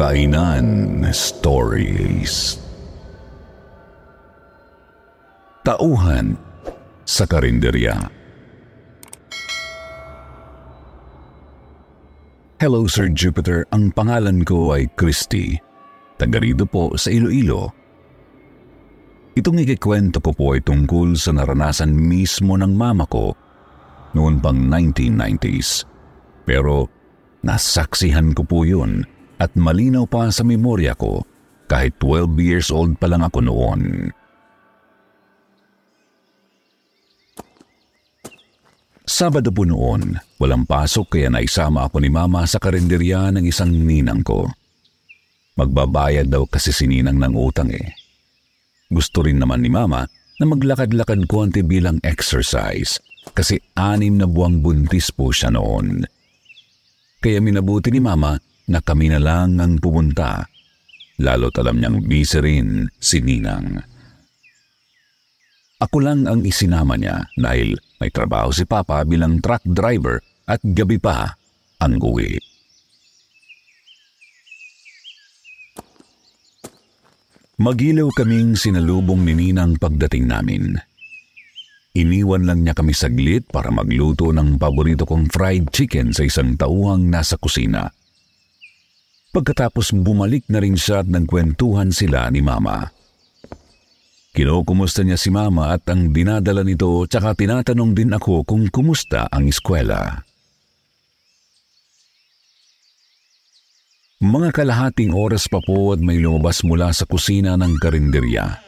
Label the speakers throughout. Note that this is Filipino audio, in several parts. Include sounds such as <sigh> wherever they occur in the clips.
Speaker 1: Kainan Stories Tauhan sa karinderya. Hello Sir Jupiter, ang pangalan ko ay Christy. Taga rito po sa Iloilo. Itong ikikwento ko po ay tungkol sa naranasan mismo ng mama ko noon pang 1990s. Pero nasaksihan ko po yun at malinaw pa sa memorya ko kahit 12 years old pa lang ako noon. Sabado po noon, walang pasok kaya naisama ako ni mama sa karinderya ng isang ninang ko. Magbabayad daw kasi si ninang ng utang eh. Gusto rin naman ni mama na maglakad-lakad konti bilang exercise kasi anim na buwang buntis po siya noon. Kaya minabuti ni mama na kami na lang ang pumunta. Lalo't alam niyang busy rin si Ninang. Ako lang ang isinama niya dahil may trabaho si Papa bilang truck driver at gabi pa ang uwi. Magilaw kaming sinalubong ni Ninang pagdating namin. Iniwan lang niya kami saglit para magluto ng paborito kong fried chicken sa isang tauhang nasa kusina. Pagkatapos bumalik na rin siya at nagkwentuhan sila ni Mama. Kinukumusta niya si Mama at ang dinadala nito tsaka tinatanong din ako kung kumusta ang eskwela. Mga kalahating oras pa po at may lumabas mula sa kusina ng karinderya.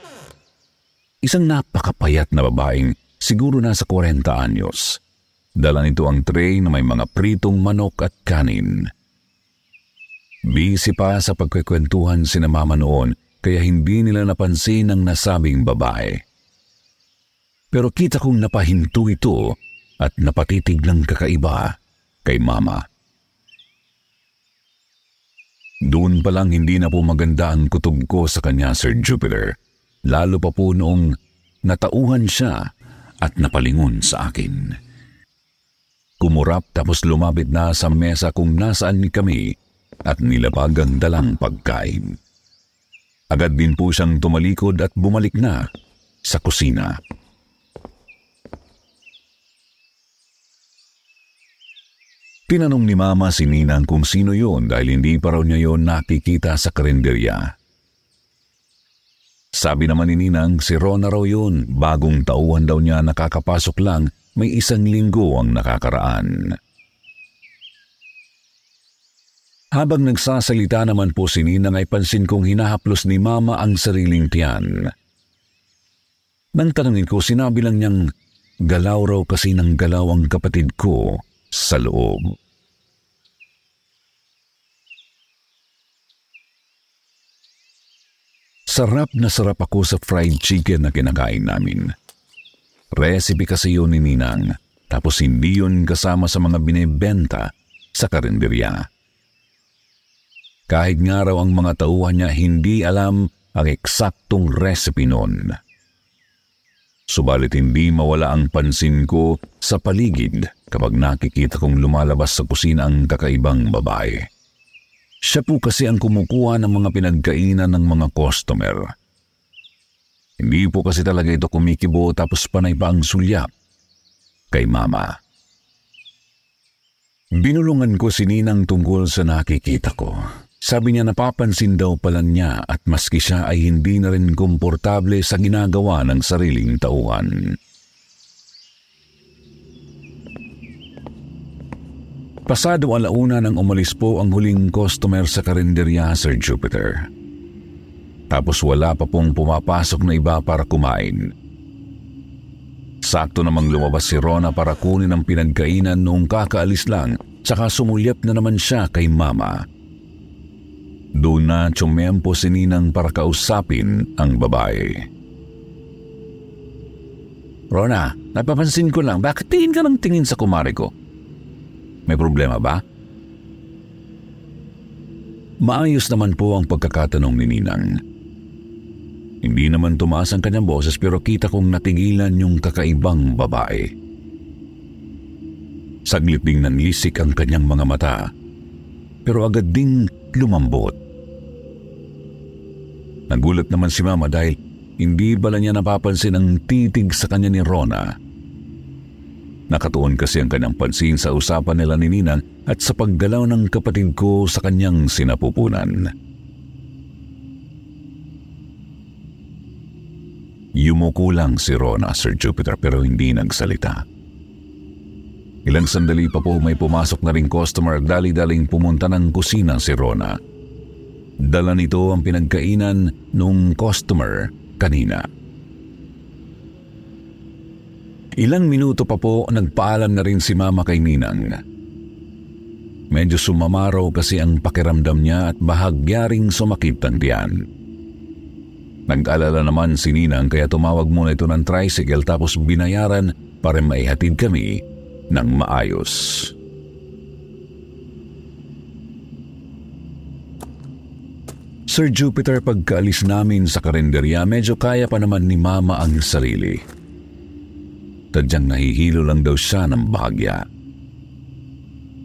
Speaker 1: Isang napakapayat na babaeng siguro nasa 40 anyos. Dala nito ang tray na may mga pritong manok at kanin. Busy pa sa pagkikwentuhan si na mama noon kaya hindi nila napansin ang nasabing babae. Pero kita kong napahinto ito at napatitig ng kakaiba kay mama. Doon pa lang hindi na po maganda ang kutob ko sa kanya, Sir Jupiter, lalo pa po noong natauhan siya at napalingon sa akin. Kumurap tapos lumapit na sa mesa kung nasaan kami at nilabag ang dalang pagkain. Agad din po siyang tumalikod at bumalik na sa kusina. Tinanong ni Mama si Ninang kung sino yon dahil hindi pa raw niya yon nakikita sa karinderya. Sabi naman ni Ninang si Rona raw yun, bagong tauhan daw niya nakakapasok lang, may isang linggo ang nakakaraan. Habang nagsasalita naman po si Ninang ay pansin kong hinahaplos ni Mama ang sariling tiyan. Nang tanungin ko, sinabi lang niyang galaw raw kasi ng galaw ang kapatid ko sa loob. Sarap na sarap ako sa fried chicken na kinakain namin. Recipe kasi yun ni Ninang, tapos hindi yun kasama sa mga binibenta sa karinderya. Kahit nga raw ang mga tauhan niya hindi alam ang eksaktong recipe noon. Subalit hindi mawala ang pansin ko sa paligid kapag nakikita kong lumalabas sa kusina ang kakaibang babae. Siya po kasi ang kumukuha ng mga pinagkainan ng mga customer. Hindi po kasi talaga ito kumikibo tapos panay pa ang sulyap kay mama. Binulungan ko si Ninang tungkol sa nakikita ko. Sabi niya napapansin daw pala niya at maski siya ay hindi na rin komportable sa ginagawa ng sariling tauhan. Pasado alauna nang umalis po ang huling customer sa karinderya, Sir Jupiter. Tapos wala pa pong pumapasok na iba para kumain. Sakto namang lumabas si Rona para kunin ang pinagkainan noong kakaalis lang, saka sumulyap na naman siya kay mama. Doon na tsumempo si Ninang para kausapin ang babae. Rona, napapansin ko lang, bakit tingin ka ng tingin sa kumari ko? May problema ba? Maayos naman po ang pagkakatanong ni Ninang. Hindi naman tumaas ang kanyang boses pero kita kong natigilan yung kakaibang babae. Saglit ding nanlisik ang kanyang mga mata pero agad ding lumambot. Nagulat naman si mama dahil hindi bala niya napapansin ang titig sa kanya ni Rona. Nakatuon kasi ang kanyang pansin sa usapan nila ni Ninang at sa paggalaw ng kapatid ko sa kanyang sinapupunan. Yumuko lang si Rona, Sir Jupiter, pero hindi nagsalita. Ilang sandali pa po may pumasok na ring customer at dali-daling pumunta ng kusina si Rona. Dala nito ang pinagkainan nung customer kanina. Ilang minuto pa po nagpaalam na rin si mama kay Ninang. Medyo sumamaraw kasi ang pakiramdam niya at bahagyaring sumakit ang tiyan. Nag-alala naman si Ninang kaya tumawag muna ito ng tricycle tapos binayaran para maihatid kami ng maayos. Sir Jupiter pagkaalis namin sa karinderya medyo kaya pa naman ni Mama ang sarili. Tadyang nahihilo lang daw siya ng bahagya.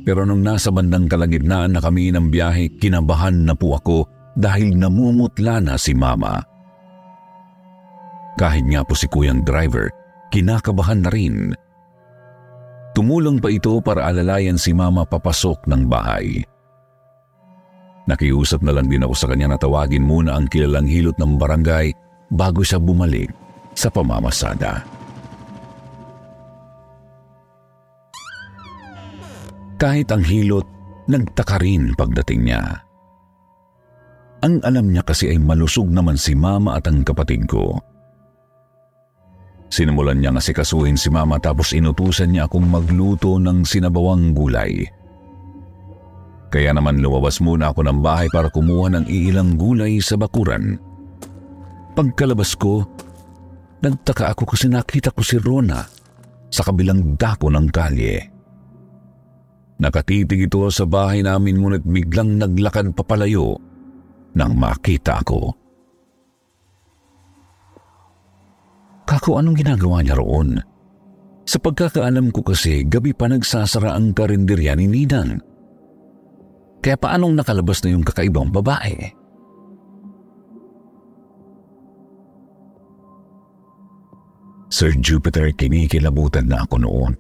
Speaker 1: Pero nung nasa bandang kalagitnaan na kami ng biyahe, kinabahan na po ako dahil namumutla na si Mama. Kahit nga po si kuyang driver, kinakabahan na rin. Tumulong pa ito para alalayan si mama papasok ng bahay. Nakiusap na lang din ako sa kanya na tawagin muna ang kilalang hilot ng barangay bago siya bumalik sa pamamasada. Kahit ang hilot, nagtaka rin pagdating niya. Ang alam niya kasi ay malusog naman si mama at ang kapatid ko. Sinimulan niya nga sikasuhin si mama tapos inutusan niya akong magluto ng sinabawang gulay. Kaya naman lumabas muna ako ng bahay para kumuha ng iilang gulay sa bakuran. Pagkalabas ko, nagtaka ako kasi nakita ko si Rona sa kabilang dako ng kalye. Nakatitig ito sa bahay namin ngunit biglang naglakad papalayo nang makita ako. Kako anong ginagawa niya roon? Sa pagkakaalam ko kasi, gabi pa nagsasara ang karinderya ni Ninang. Kaya paanong nakalabas na yung kakaibang babae? Sir Jupiter, kinikilabutan na ako noon.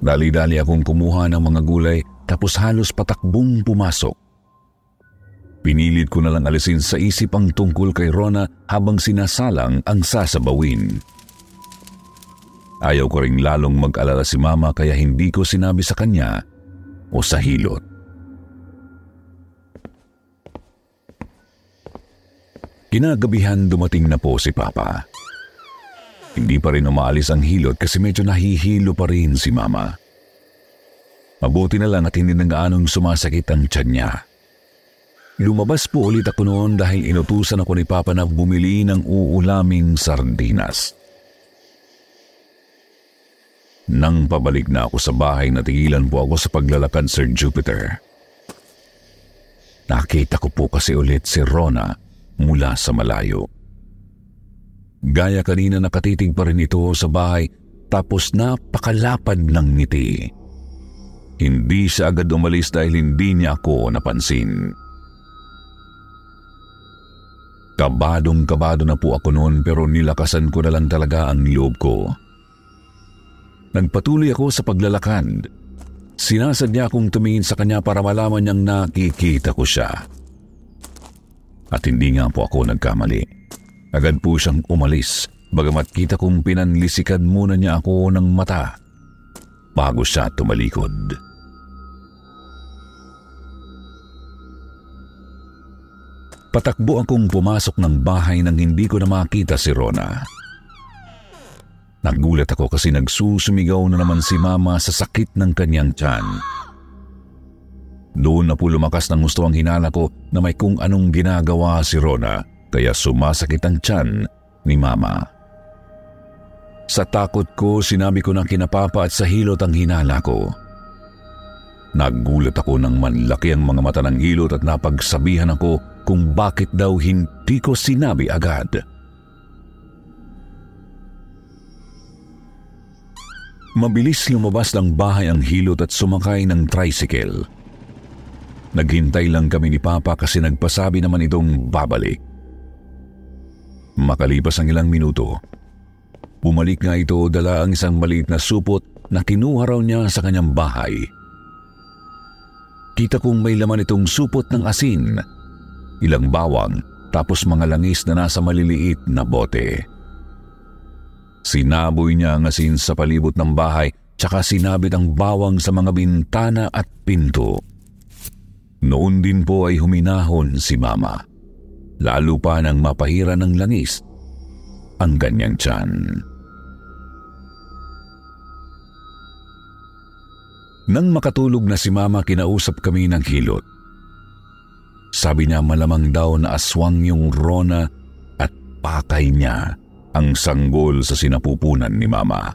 Speaker 1: Dali-dali akong kumuha ng mga gulay tapos halos patakbong pumasok Pinilit ko na lang alisin sa isip ang tungkol kay Rona habang sinasalang ang sasabawin. Ayaw ko ring lalong mag-alala si mama kaya hindi ko sinabi sa kanya o sa hilot. Kinagabihan dumating na po si Papa. Hindi pa rin umaalis ang hilot kasi medyo nahihilo pa rin si Mama. Mabuti na lang at hindi nang gaanong sumasakit ang tiyan niya. Lumabas po ulit ako noon dahil inutusan ako ni Papa na bumili ng uulaming sardinas. Nang pabalik na ako sa bahay, natigilan po ako sa paglalakad Sir Jupiter. Nakita ko po kasi ulit si Rona mula sa malayo. Gaya kanina nakatitig pa rin ito sa bahay tapos napakalapad ng ngiti. Hindi siya agad umalis dahil hindi niya ako napansin. Kabadong kabado na po ako noon pero nilakasan ko na lang talaga ang loob ko. Nagpatuloy ako sa paglalakad. Sinasad niya akong tumingin sa kanya para malaman niyang nakikita ko siya. At hindi nga po ako nagkamali. Agad po siyang umalis bagamat kita kong pinanlisikan muna niya ako ng mata bago siya tumalikod. Patakbo akong pumasok ng bahay nang hindi ko na makita si Rona. Nagulat ako kasi nagsusumigaw na naman si mama sa sakit ng kanyang tiyan. Doon na po lumakas ng gusto ang hinala ko na may kung anong ginagawa si Rona kaya sumasakit ang tiyan ni mama. Sa takot ko, sinabi ko ng kinapapa at sa hilot ang hinala ko. Nagulat ako ng manlaki ang mga mata ng hilot at napagsabihan ako kung bakit daw hindi ko sinabi agad. Mabilis lumabas ng bahay ang hilot at sumakay ng tricycle. Naghintay lang kami ni Papa kasi nagpasabi naman itong babalik. Makalipas ang ilang minuto, bumalik nga ito dala ang isang maliit na supot na kinuha raw niya sa kanyang bahay. Kita kong may laman itong supot ng asin, ilang bawang, tapos mga langis na nasa maliliit na bote. Sinaboy niya ang asin sa palibot ng bahay tsaka sinabit ang bawang sa mga bintana at pinto. Noon din po ay huminahon si mama. Lalo pa nang mapahira ng langis ang ganyang tiyan. Nang makatulog na si mama, kinausap kami ng hilot. Sabi niya malamang daw na aswang yung Rona at pakay niya ang sanggol sa sinapupunan ni Mama.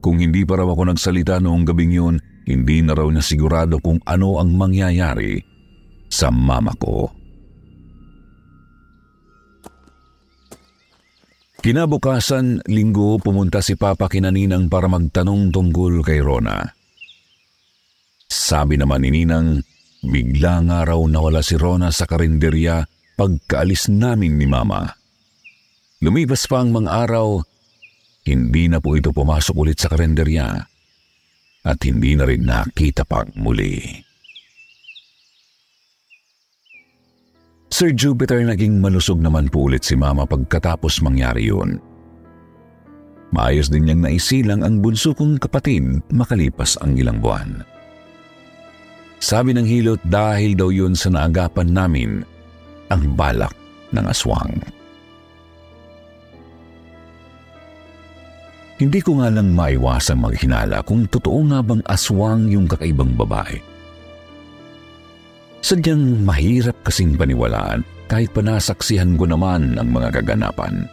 Speaker 1: Kung hindi pa raw ako nagsalita noong gabing yun, hindi na raw niya sigurado kung ano ang mangyayari sa mama ko. Kinabukasan, linggo, pumunta si Papa kinaninang para magtanong tungkol kay Rona. Sabi naman ni Ninang, bigla nga raw nawala si Rona sa karinderya pagkaalis namin ni Mama. Lumipas pa ang mga araw, hindi na po ito pumasok ulit sa karinderya at hindi na rin nakita pang muli. Sir Jupiter naging malusog naman po ulit si Mama pagkatapos mangyari yun. Maayos din niyang naisilang ang bunso kong kapatid makalipas ang ilang buwan. Sabi ng hilot dahil daw yun sa naagapan namin ang balak ng aswang. Hindi ko nga lang maiwasang maghinala kung totoo nga bang aswang yung kakaibang babae. Sadyang mahirap kasing paniwalaan kahit panasaksihan ko naman ang mga kaganapan.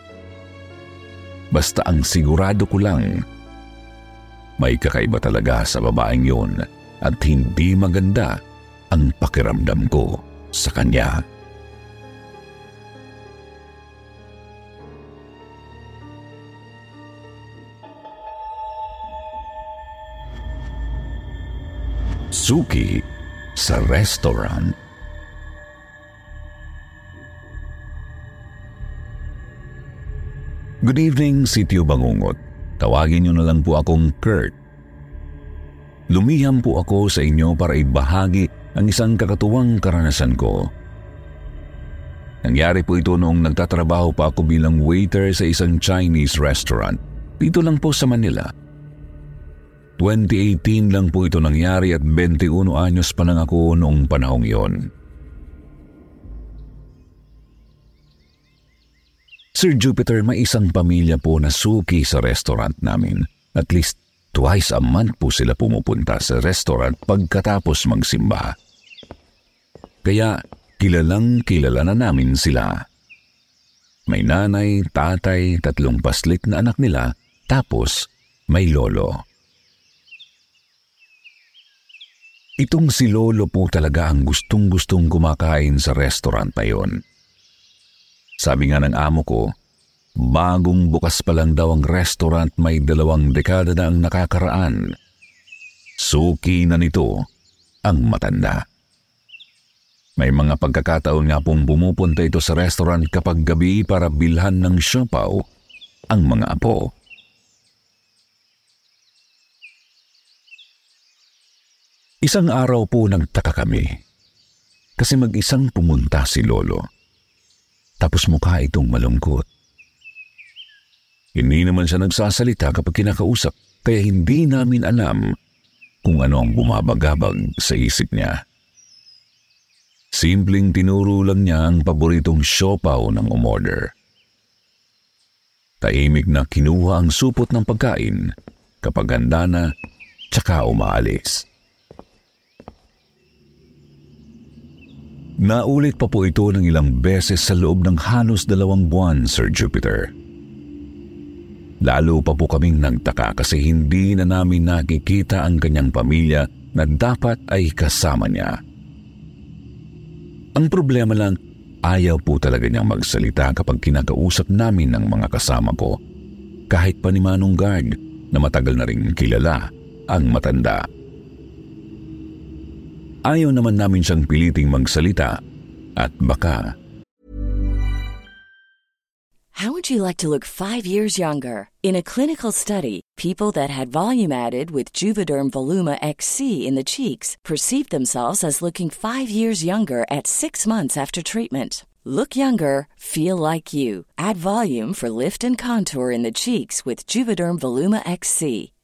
Speaker 1: Basta ang sigurado ko lang, may kakaiba talaga sa babaeng yon at hindi maganda ang pakiramdam ko sa kanya. Suki sa restaurant. Good evening, Sityo Bangungot. Tawagin niyo na lang po akong Kurt. Lumiham po ako sa inyo para ibahagi ang isang kakatuwang karanasan ko. Nangyari po ito noong nagtatrabaho pa ako bilang waiter sa isang Chinese restaurant. Dito lang po sa Manila. 2018 lang po ito nangyari at 21 anyos pa lang ako noong panahong yon. Sir Jupiter, may isang pamilya po na suki sa restaurant namin. At least twice a month po sila pumupunta sa restaurant pagkatapos magsimba. Kaya kilalang kilala na namin sila. May nanay, tatay, tatlong paslit na anak nila, tapos may lolo. Itong si Lolo po talaga ang gustong-gustong kumakain sa restaurant na yon. Sabi nga ng amo ko, bagong bukas pa lang daw ang restaurant may dalawang dekada na ang nakakaraan. Suki na nito ang matanda. May mga pagkakataon nga pong pumupunta ito sa restaurant kapag gabi para bilhan ng siopaw ang mga apo. Isang araw po nagtaka kami kasi mag-isang pumunta si Lolo. Tapos mukha itong malungkot. Hindi naman siya nagsasalita kapag kinakausap kaya hindi namin alam kung ano ang bumabagabag sa isip niya. Simpleng tinuro lang niya ang paboritong siopaw ng umorder. Tahimik na kinuha ang supot ng pagkain kapag handa na tsaka umaalis. Naulit pa po ito ng ilang beses sa loob ng halos dalawang buwan, Sir Jupiter. Lalo pa po kaming nagtaka kasi hindi na namin nakikita ang kanyang pamilya na dapat ay kasama niya. Ang problema lang, ayaw po talaga niyang magsalita kapag kinakausap namin ng mga kasama ko, kahit pa ni Manong Guard na matagal na rin kilala ang matanda. Ayaw naman namin siyang piliting magsalita at baka...
Speaker 2: How would you like to look five years younger? In a clinical study, people that had volume added with Juvederm Voluma XC in the cheeks perceived themselves as looking five years younger at six months after treatment. Look younger, feel like you. Add volume for lift and contour in the cheeks with Juvederm Voluma XC.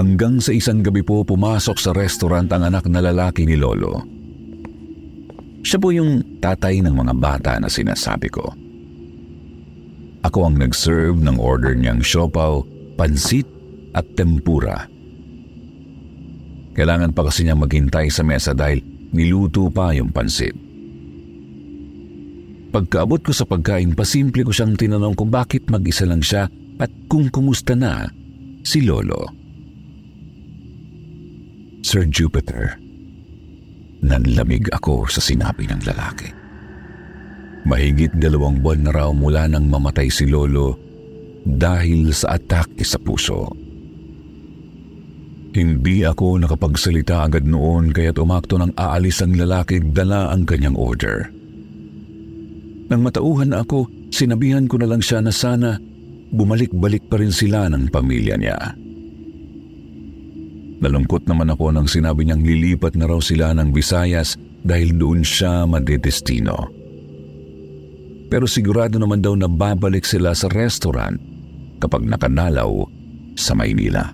Speaker 1: Hanggang sa isang gabi po pumasok sa restaurant ang anak na lalaki ni Lolo. Siya po yung tatay ng mga bata na sinasabi ko. Ako ang nag-serve ng order niyang siopaw, pansit at tempura. Kailangan pa kasi niyang maghintay sa mesa dahil niluto pa yung pansit. Pagkaabot ko sa pagkain, pasimple ko siyang tinanong kung bakit mag-isa lang siya at kung kumusta na si Lolo. Sir Jupiter, nanlamig ako sa sinabi ng lalaki. Mahigit dalawang buwan na raw mula nang mamatay si Lolo dahil sa atake sa puso. Hindi ako nakapagsalita agad noon kaya't umakto ng aalis ang lalaki dala ang kanyang order. Nang matauhan ako, sinabihan ko na lang siya na sana bumalik-balik pa rin sila ng pamilya niya. Nalungkot naman ako nang sinabi niyang lilipat na raw sila ng Visayas dahil doon siya madedestino. Pero sigurado naman daw na babalik sila sa restaurant kapag nakanalaw sa Maynila.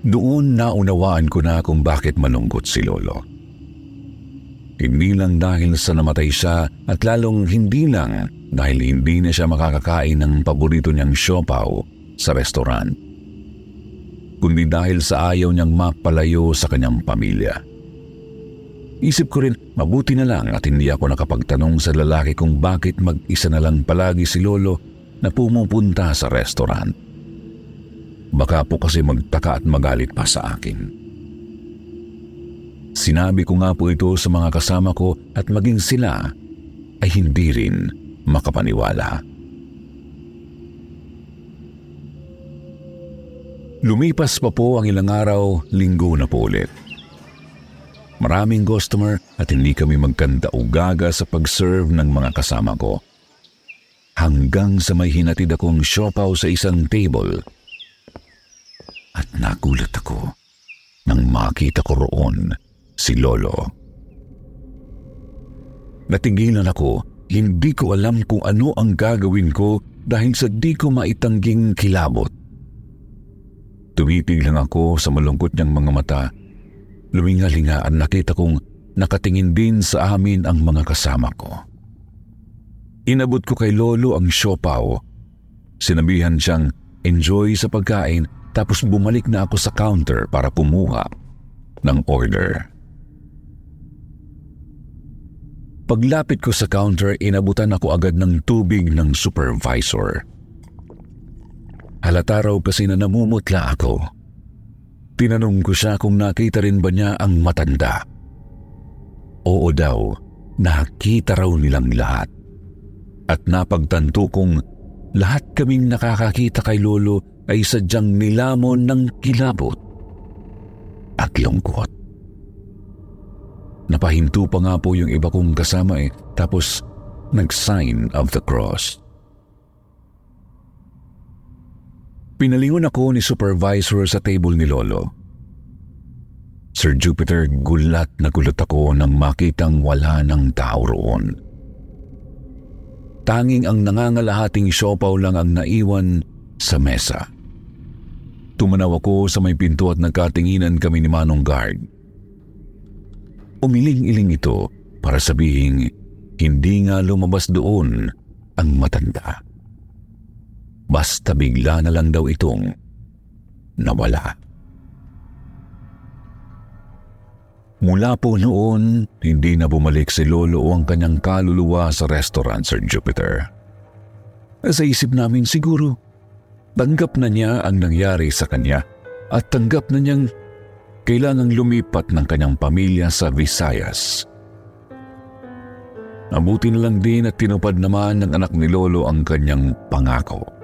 Speaker 1: Doon naunawaan ko na kung bakit malungkot si Lolo. Hindi lang dahil sa namatay siya at lalong hindi lang dahil hindi na siya makakakain ng paborito niyang siopaw sa restaurant, kundi dahil sa ayaw niyang mapalayo sa kanyang pamilya. Isip ko rin, mabuti na lang at hindi ako nakapagtanong sa lalaki kung bakit mag-isa na lang palagi si Lolo na pumupunta sa restaurant. Baka po kasi magtaka at magalit pa sa akin. Sinabi ko nga po ito sa mga kasama ko at maging sila ay hindi rin makapaniwala. Lumipas pa po ang ilang araw, linggo na po ulit. Maraming customer at hindi kami magkanda o gaga sa pag-serve ng mga kasama ko. Hanggang sa may hinatid akong siopaw sa isang table. At nagulat ako nang makita ko roon si Lolo. Natigilan ako, hindi ko alam kung ano ang gagawin ko dahil sa di ko maitangging kilabot. Tumitig lang ako sa malungkot niyang mga mata. Lumingalinga at nakita kong nakatingin din sa amin ang mga kasama ko. Inabot ko kay Lolo ang siopaw. Sinabihan siyang enjoy sa pagkain tapos bumalik na ako sa counter para kumuha ng order. Paglapit ko sa counter, inabutan ako agad ng tubig ng supervisor. Halata raw kasi na namumutla ako. Tinanong ko siya kung nakita rin ba niya ang matanda. Oo daw, nakita raw nilang lahat. At napagtanto kong lahat kaming nakakakita kay Lolo ay sadyang nilamon ng kilabot at lungkot. Napahinto pa nga po yung iba kong kasama eh, tapos nag-sign of the cross. Pinalingon ako ni supervisor sa table ni Lolo. Sir Jupiter, gulat na gulat ako nang makitang wala ng tao roon. Tanging ang nangangalahating siopaw lang ang naiwan sa mesa. Tumanaw ako sa may pinto at nagkatinginan kami ni Manong Guard. Umiling-iling ito para sabihing hindi nga lumabas doon ang matanda. Basta bigla na lang daw itong nawala. Mula po noon, hindi na bumalik si Lolo o ang kanyang kaluluwa sa restaurant, Sir Jupiter. Sa isip namin siguro, tanggap na niya ang nangyari sa kanya at tanggap na niyang kailangang lumipat ng kanyang pamilya sa Visayas. Nabuti na lang din at tinupad naman ng anak ni Lolo ang kanyang pangako.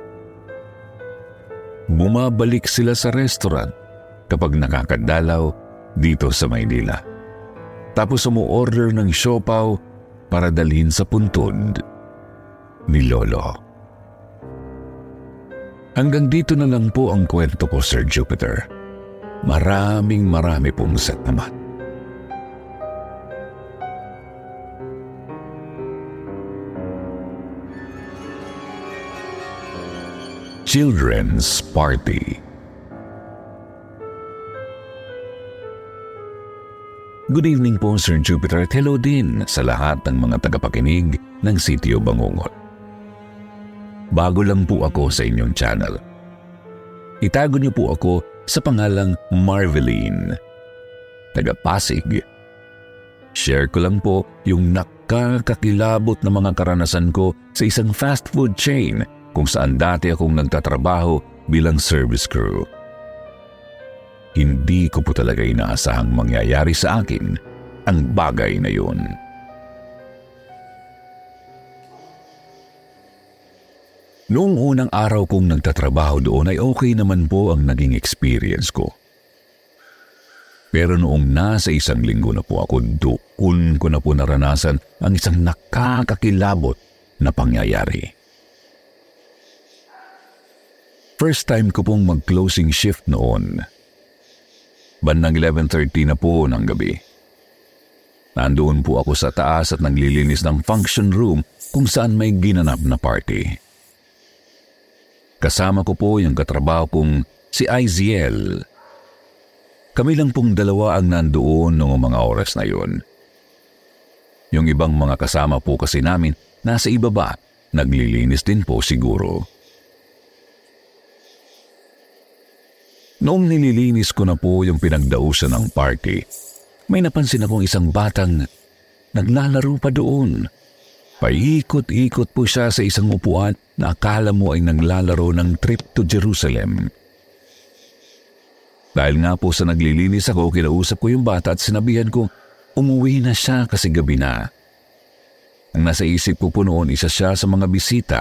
Speaker 1: Bumabalik sila sa restaurant kapag nakakadalaw dito sa Maynila. Tapos umu-order ng siopaw para dalhin sa puntod ni Lolo. Hanggang dito na lang po ang kwento ko, Sir Jupiter. Maraming marami pong salamat. Children's Party Good evening po Sir Jupiter at hello din sa lahat ng mga tagapakinig ng Sitio Bangungot. Bago lang po ako sa inyong channel. Itago niyo po ako sa pangalang Marveline. Taga Pasig. Share ko lang po yung nakakakilabot na mga karanasan ko sa isang fast food chain kung saan dati akong nagtatrabaho bilang service crew. Hindi ko po talaga inaasahang mangyayari sa akin ang bagay na yun. Noong unang araw kong nagtatrabaho doon ay okay naman po ang naging experience ko. Pero noong nasa isang linggo na po ako, doon ko na po naranasan ang isang nakakakilabot na pangyayari. First time ko pong mag-closing shift noon. Bandang 11.30 na po ng gabi. Nandoon po ako sa taas at naglilinis ng function room kung saan may ginanap na party. Kasama ko po yung katrabaho kong si Iziel. Kami lang pong dalawa ang nandoon noong mga oras na yun. Yung ibang mga kasama po kasi namin nasa ibaba, naglilinis din po siguro. Noong nililinis ko na po yung pinagdausan ng party, may napansin akong isang batang naglalaro pa doon. Paikot-ikot po siya sa isang upuan na akala mo ay naglalaro ng trip to Jerusalem. Dahil nga po sa naglilinis ako, kinausap ko yung bata at sinabihan ko, umuwi na siya kasi gabi na. Ang nasa isip ko po noon, isa siya sa mga bisita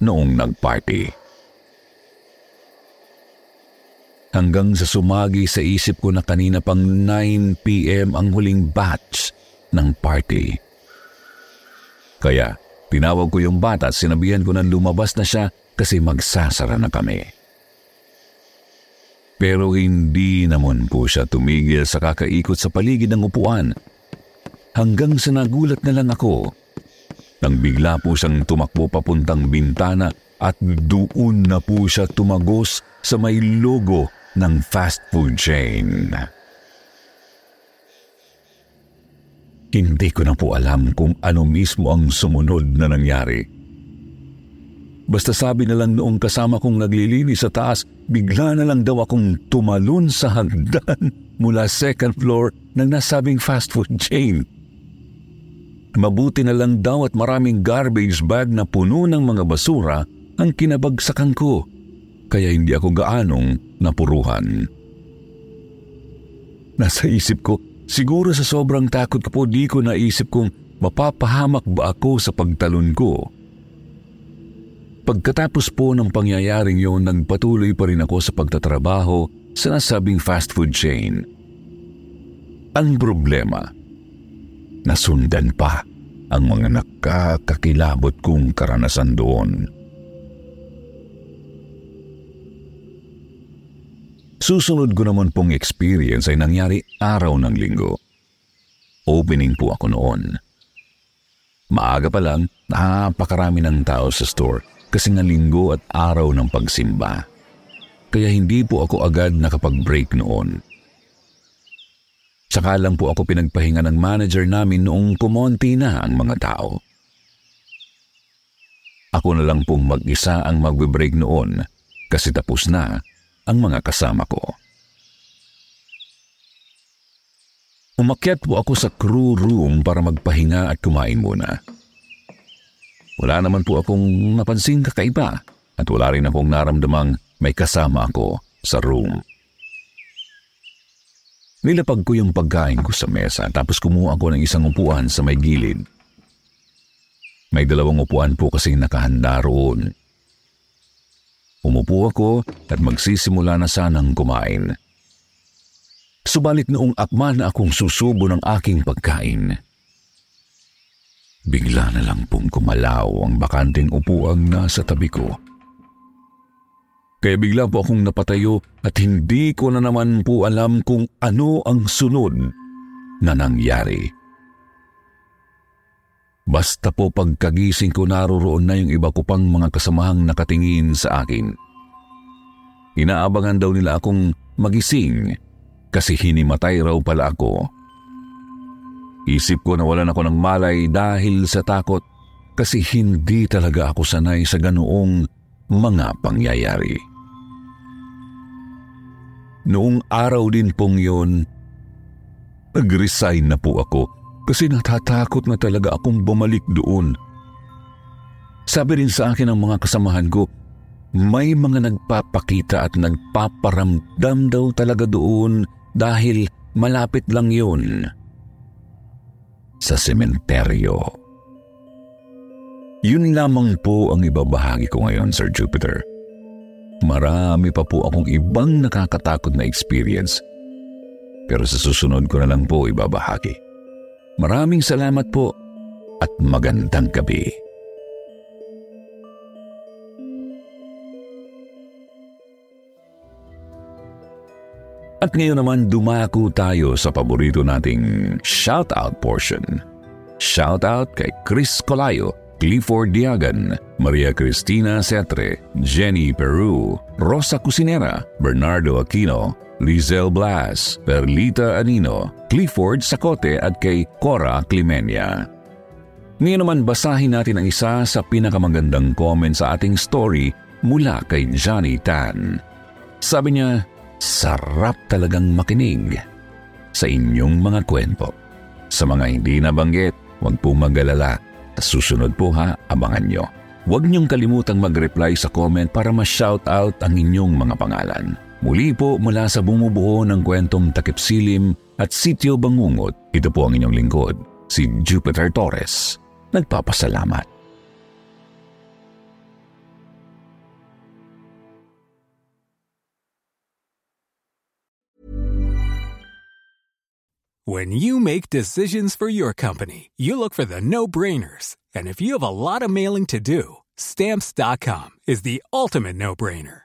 Speaker 1: noong nagparty. Hanggang sa sumagi sa isip ko na kanina pang 9pm ang huling batch ng party. Kaya tinawag ko yung bata at sinabihan ko na lumabas na siya kasi magsasara na kami. Pero hindi naman po siya tumigil sa kakaikot sa paligid ng upuan. Hanggang sa nagulat na lang ako nang bigla po siyang tumakbo papuntang bintana at doon na po siya tumagos sa may logo ng fast food chain. Hindi ko na po alam kung ano mismo ang sumunod na nangyari. Basta sabi na lang noong kasama kong naglilinis sa taas, bigla na lang daw akong tumalon sa hagdan <laughs> mula second floor ng nasabing fast food chain. Mabuti na lang daw at maraming garbage bag na puno ng mga basura ang kinabagsakan ko, kaya hindi ako gaanong napuruhan. Nasa isip ko, Siguro sa sobrang takot ko po di ko naisip kung mapapahamak ba ako sa pagtalon ko. Pagkatapos po ng pangyayaring yon, nagpatuloy pa rin ako sa pagtatrabaho sa nasabing fast food chain. Ang problema, nasundan pa ang mga nakakakilabot kong karanasan doon. Susunod ko naman pong experience ay nangyari araw ng linggo. Opening po ako noon. Maaga pa lang, napakarami ng tao sa store kasi nga linggo at araw ng pagsimba. Kaya hindi po ako agad nakapag-break noon. Saka lang po ako pinagpahinga ng manager namin noong kumonti na ang mga tao. Ako na lang pong mag-isa ang magbe-break noon kasi tapos na ang mga kasama ko. Umakyat po ako sa crew room para magpahinga at kumain muna. Wala naman po akong napansin kakaiba at wala rin akong naramdamang may kasama ako sa room. Nilapag ko yung pagkain ko sa mesa tapos kumuha ako ng isang upuan sa may gilid. May dalawang upuan po kasi nakahanda roon. Umupo ako at magsisimula na sanang kumain. Subalit noong akma na akong susubo ng aking pagkain, bigla na lang pong kumalaw ang bakanting upuang nasa tabi ko. Kaya bigla po akong napatayo at hindi ko na naman po alam kung ano ang sunod na nangyari. Basta po pagkagising ko naroroon na yung iba ko pang mga kasamahang nakatingin sa akin. Inaabangan daw nila akong magising kasi hinimatay raw pala ako. Isip ko na wala ako ng malay dahil sa takot kasi hindi talaga ako sanay sa ganoong mga pangyayari. Noong araw din pong yun, nag-resign na po ako kasi natatakot na talaga akong bumalik doon. Sabi rin sa akin ng mga kasamahan ko, may mga nagpapakita at nagpaparamdam daw talaga doon dahil malapit lang yun sa sementeryo. Yun lamang po ang ibabahagi ko ngayon, Sir Jupiter. Marami pa po akong ibang nakakatakot na experience. Pero sa susunod ko na lang po ibabahagi. Maraming salamat po at magandang gabi. At ngayon naman dumako tayo sa paborito nating shoutout portion. Shoutout kay Chris Colayo, Clifford Diagan, Maria Cristina Cetre, Jenny Peru, Rosa Cusinera, Bernardo Aquino, Lizelle Blas, Perlita Anino, Clifford Sacote at kay Cora Climenia. Ngayon naman basahin natin ang isa sa pinakamagandang comment sa ating story mula kay Johnny Tan. Sabi niya, sarap talagang makinig sa inyong mga kwento. Sa mga hindi nabanggit, huwag po magalala. Sa susunod po ha, abangan nyo. Huwag niyong kalimutang mag-reply sa comment para ma-shoutout ang inyong mga pangalan. Muli po mula sa bumubuo ng kwentong takipsilim at sityo bangungot, ito po ang inyong lingkod, si Jupiter Torres. Nagpapasalamat.
Speaker 3: When you make decisions for your company, you look for the no-brainers. And if you have a lot of mailing to do, stamps.com is the ultimate no-brainer.